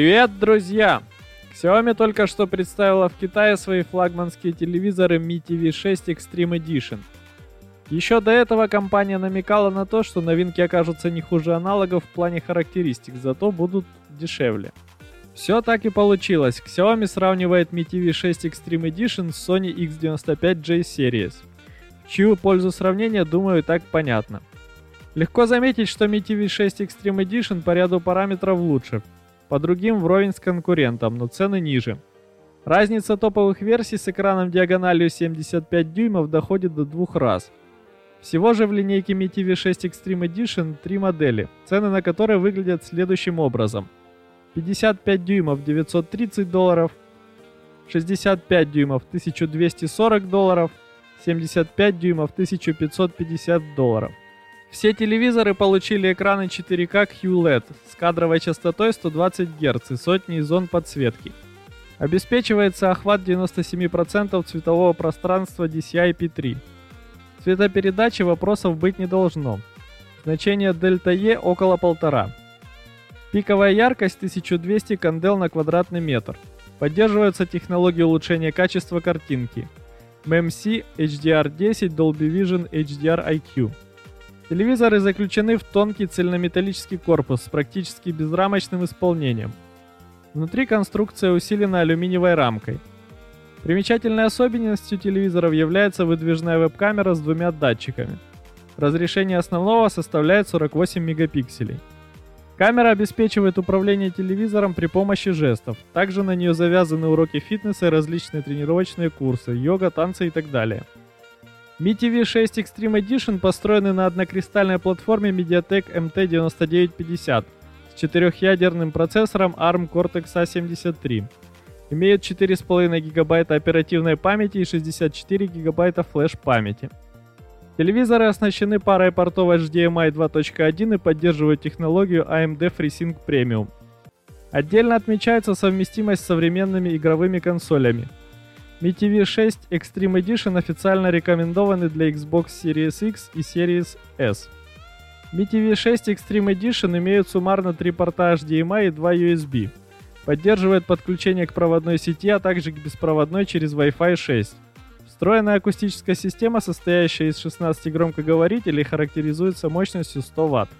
Привет, друзья! Xiaomi только что представила в Китае свои флагманские телевизоры Mi TV 6 Extreme Edition. Еще до этого компания намекала на то, что новинки окажутся не хуже аналогов в плане характеристик, зато будут дешевле. Все так и получилось. Xiaomi сравнивает Mi TV 6 Extreme Edition с Sony X95J Series. Чью пользу сравнения, думаю, так понятно. Легко заметить, что Mi TV 6 Extreme Edition по ряду параметров лучше, по другим вровень с конкурентом, но цены ниже. Разница топовых версий с экраном диагональю 75 дюймов доходит до двух раз. Всего же в линейке Mi TV 6 Extreme Edition три модели, цены на которые выглядят следующим образом. 55 дюймов 930 долларов, 65 дюймов 1240 долларов, 75 дюймов 1550 долларов. Все телевизоры получили экраны 4К QLED с кадровой частотой 120 Гц и сотней зон подсветки. Обеспечивается охват 97% цветового пространства DCI-P3. Цветопередачи вопросов быть не должно. Значение дельта E около 1,5. Пиковая яркость 1200 кандел на квадратный метр. Поддерживаются технологии улучшения качества картинки. MMC, HDR10, Dolby Vision, HDR-IQ. Телевизоры заключены в тонкий цельнометаллический корпус с практически безрамочным исполнением. Внутри конструкция усилена алюминиевой рамкой. Примечательной особенностью телевизоров является выдвижная веб-камера с двумя датчиками. Разрешение основного составляет 48 мегапикселей. Камера обеспечивает управление телевизором при помощи жестов. Также на нее завязаны уроки фитнеса и различные тренировочные курсы, йога, танцы и так далее. Mi TV 6 Extreme Edition построены на однокристальной платформе MediaTek MT9950 с четырехъядерным процессором ARM Cortex-A73. Имеют 4,5 ГБ оперативной памяти и 64 ГБ флеш-памяти. Телевизоры оснащены парой портов HDMI 2.1 и поддерживают технологию AMD FreeSync Premium. Отдельно отмечается совместимость с современными игровыми консолями – Mi TV 6 Extreme Edition официально рекомендованы для Xbox Series X и Series S. Mi TV 6 Extreme Edition имеют суммарно три порта HDMI и два USB. Поддерживает подключение к проводной сети, а также к беспроводной через Wi-Fi 6. Встроенная акустическая система, состоящая из 16 громкоговорителей, характеризуется мощностью 100 Вт.